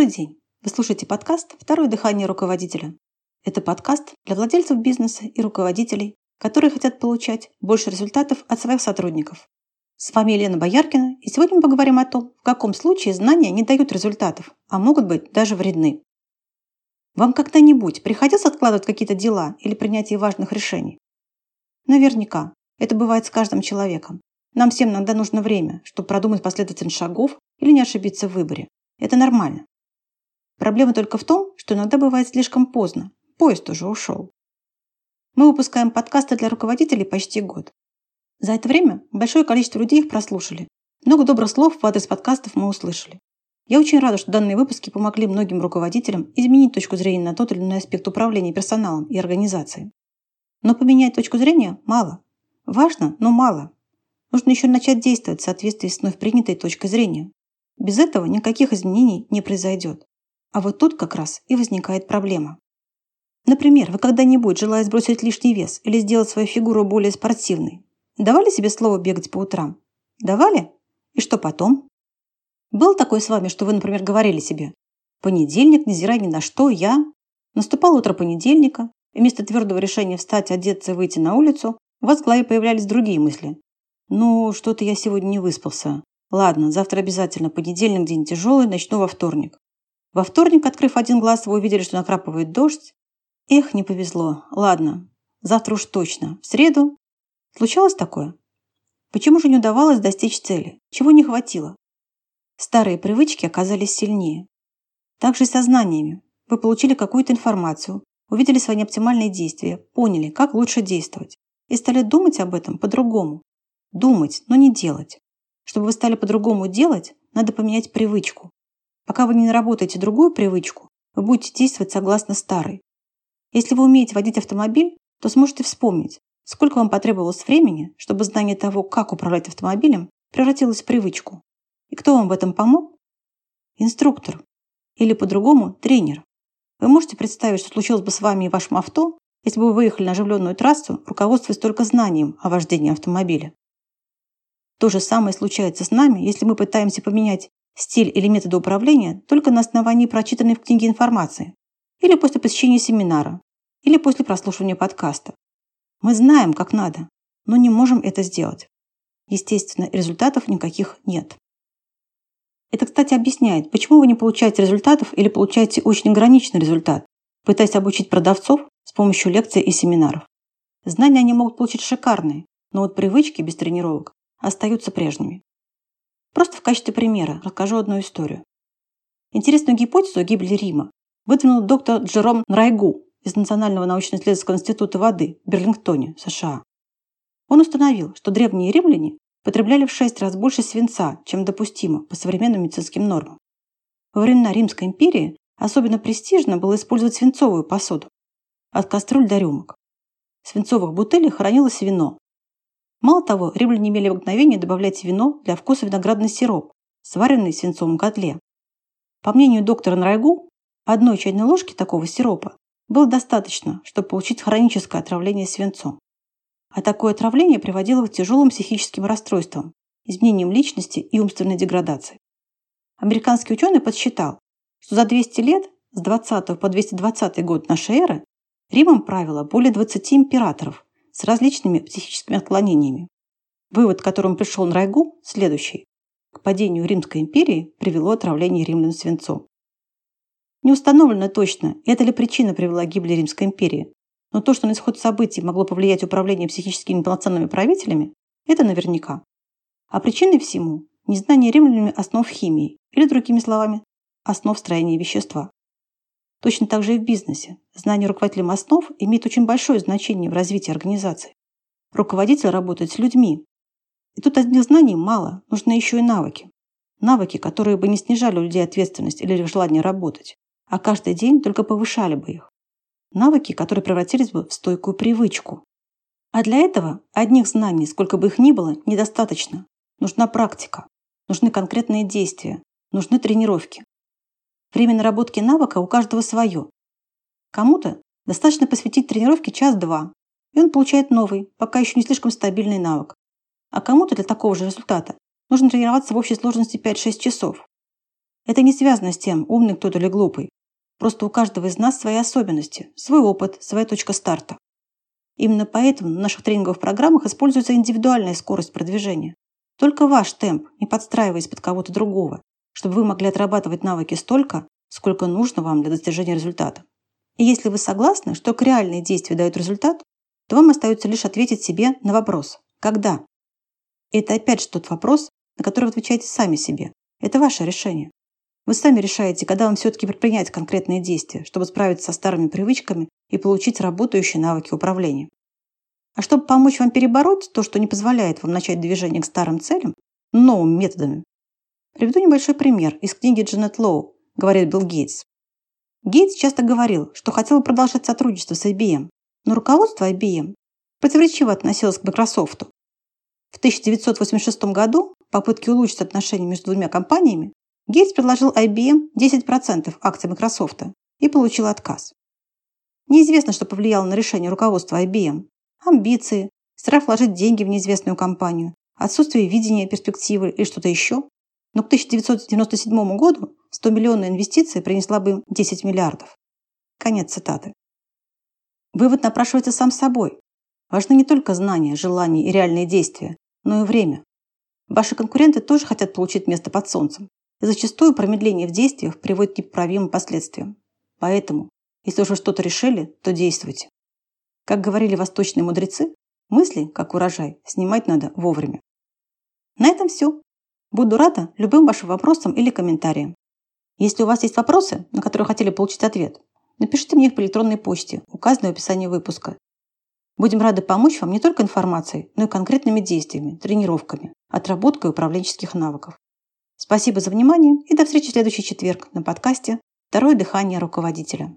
Добрый день! Вы слушаете подкаст «Второе дыхание руководителя». Это подкаст для владельцев бизнеса и руководителей, которые хотят получать больше результатов от своих сотрудников. С вами Елена Бояркина, и сегодня мы поговорим о том, в каком случае знания не дают результатов, а могут быть даже вредны. Вам когда-нибудь приходилось откладывать какие-то дела или принятие важных решений? Наверняка. Это бывает с каждым человеком. Нам всем иногда нужно время, чтобы продумать последовательность шагов или не ошибиться в выборе. Это нормально. Проблема только в том, что иногда бывает слишком поздно. Поезд уже ушел. Мы выпускаем подкасты для руководителей почти год. За это время большое количество людей их прослушали. Много добрых слов в адрес подкастов мы услышали. Я очень рада, что данные выпуски помогли многим руководителям изменить точку зрения на тот или иной аспект управления персоналом и организацией. Но поменять точку зрения мало. Важно, но мало. Нужно еще начать действовать в соответствии с вновь принятой точкой зрения. Без этого никаких изменений не произойдет. А вот тут как раз и возникает проблема. Например, вы когда-нибудь, желая сбросить лишний вес или сделать свою фигуру более спортивной, давали себе слово бегать по утрам? Давали? И что потом? Был такой с вами, что вы, например, говорили себе «Понедельник, невзирая ни на что, я...» Наступало утро понедельника, и вместо твердого решения встать, одеться и выйти на улицу, у вас в голове появлялись другие мысли. Ну, что-то я сегодня не выспался. Ладно, завтра обязательно. Понедельник день тяжелый, начну во вторник. Во вторник, открыв один глаз, вы увидели, что накрапывает дождь. Эх, не повезло. Ладно, завтра уж точно. В среду. Случалось такое? Почему же не удавалось достичь цели? Чего не хватило? Старые привычки оказались сильнее. Так же и со знаниями. Вы получили какую-то информацию, увидели свои неоптимальные действия, поняли, как лучше действовать и стали думать об этом по-другому. Думать, но не делать. Чтобы вы стали по-другому делать, надо поменять привычку. Пока вы не наработаете другую привычку, вы будете действовать согласно старой. Если вы умеете водить автомобиль, то сможете вспомнить, сколько вам потребовалось времени, чтобы знание того, как управлять автомобилем, превратилось в привычку. И кто вам в этом помог? Инструктор. Или по-другому тренер. Вы можете представить, что случилось бы с вами и вашим авто, если бы вы выехали на оживленную трассу, руководствуясь только знанием о вождении автомобиля. То же самое случается с нами, если мы пытаемся поменять стиль или методы управления только на основании прочитанной в книге информации, или после посещения семинара, или после прослушивания подкаста. Мы знаем, как надо, но не можем это сделать. Естественно, результатов никаких нет. Это, кстати, объясняет, почему вы не получаете результатов или получаете очень ограниченный результат, пытаясь обучить продавцов с помощью лекций и семинаров. Знания они могут получить шикарные, но вот привычки без тренировок остаются прежними. Просто в качестве примера расскажу одну историю. Интересную гипотезу о гибели Рима выдвинул доктор Джером Нрайгу из Национального научно-исследовательского института воды в Берлингтоне, США. Он установил, что древние римляне потребляли в шесть раз больше свинца, чем допустимо по современным медицинским нормам. Во времена Римской империи особенно престижно было использовать свинцовую посуду, от кастрюль до рюмок. В свинцовых бутылях хранилось вино, Мало того, римляне имели обыкновение добавлять вино для вкуса виноградный сироп, сваренный в свинцовом котле. По мнению доктора Нрайгу, одной чайной ложки такого сиропа было достаточно, чтобы получить хроническое отравление свинцом. А такое отравление приводило к тяжелым психическим расстройствам, изменениям личности и умственной деградации. Американский ученый подсчитал, что за 200 лет, с 20 по 220 год нашей эры, Римом правило более 20 императоров, с различными психическими отклонениями. Вывод, к которому пришел Нрайгу, следующий. К падению Римской империи привело отравление римлян свинцом. Не установлено точно, это ли причина привела к гибели Римской империи, но то, что на исход событий могло повлиять управление психическими полноценными правителями, это наверняка. А причиной всему – незнание римлянами основ химии, или, другими словами, основ строения вещества. Точно так же и в бизнесе. Знание руководителем основ имеет очень большое значение в развитии организации. Руководитель работает с людьми. И тут одних знаний мало, нужны еще и навыки. Навыки, которые бы не снижали у людей ответственность или желание работать, а каждый день только повышали бы их. Навыки, которые превратились бы в стойкую привычку. А для этого одних знаний, сколько бы их ни было, недостаточно. Нужна практика, нужны конкретные действия, нужны тренировки. Время наработки навыка у каждого свое. Кому-то достаточно посвятить тренировке час-два, и он получает новый, пока еще не слишком стабильный навык. А кому-то для такого же результата нужно тренироваться в общей сложности 5-6 часов. Это не связано с тем, умный кто-то или глупый. Просто у каждого из нас свои особенности, свой опыт, своя точка старта. Именно поэтому на наших тренинговых программах используется индивидуальная скорость продвижения. Только ваш темп, не подстраиваясь под кого-то другого, чтобы вы могли отрабатывать навыки столько, сколько нужно вам для достижения результата. И если вы согласны, что реальные действия дают результат, то вам остается лишь ответить себе на вопрос «Когда?». это опять же тот вопрос, на который вы отвечаете сами себе. Это ваше решение. Вы сами решаете, когда вам все-таки предпринять конкретные действия, чтобы справиться со старыми привычками и получить работающие навыки управления. А чтобы помочь вам перебороть то, что не позволяет вам начать движение к старым целям, новыми методами, приведу небольшой пример из книги Джанет Лоу, говорит Билл Гейтс. Гейтс часто говорил, что хотел продолжать сотрудничество с IBM, но руководство IBM противоречиво относилось к Microsoft. В 1986 году попытки улучшить отношения между двумя компаниями Гейтс предложил IBM 10% акций Microsoft и получил отказ. Неизвестно, что повлияло на решение руководства IBM. Амбиции, страх вложить деньги в неизвестную компанию, отсутствие видения перспективы или что-то еще. Но к 1997 году 100 миллионная инвестиция принесла бы им 10 миллиардов. Конец цитаты. Вывод напрашивается сам собой. Важны не только знания, желания и реальные действия, но и время. Ваши конкуренты тоже хотят получить место под солнцем. И зачастую промедление в действиях приводит к непоправимым последствиям. Поэтому, если уже что-то решили, то действуйте. Как говорили восточные мудрецы, мысли, как урожай, снимать надо вовремя. На этом все. Буду рада любым вашим вопросам или комментариям. Если у вас есть вопросы, на которые хотели получить ответ, напишите мне их по электронной почте, указанной в описании выпуска. Будем рады помочь вам не только информацией, но и конкретными действиями, тренировками, отработкой управленческих навыков. Спасибо за внимание и до встречи в следующий четверг на подкасте «Второе дыхание руководителя».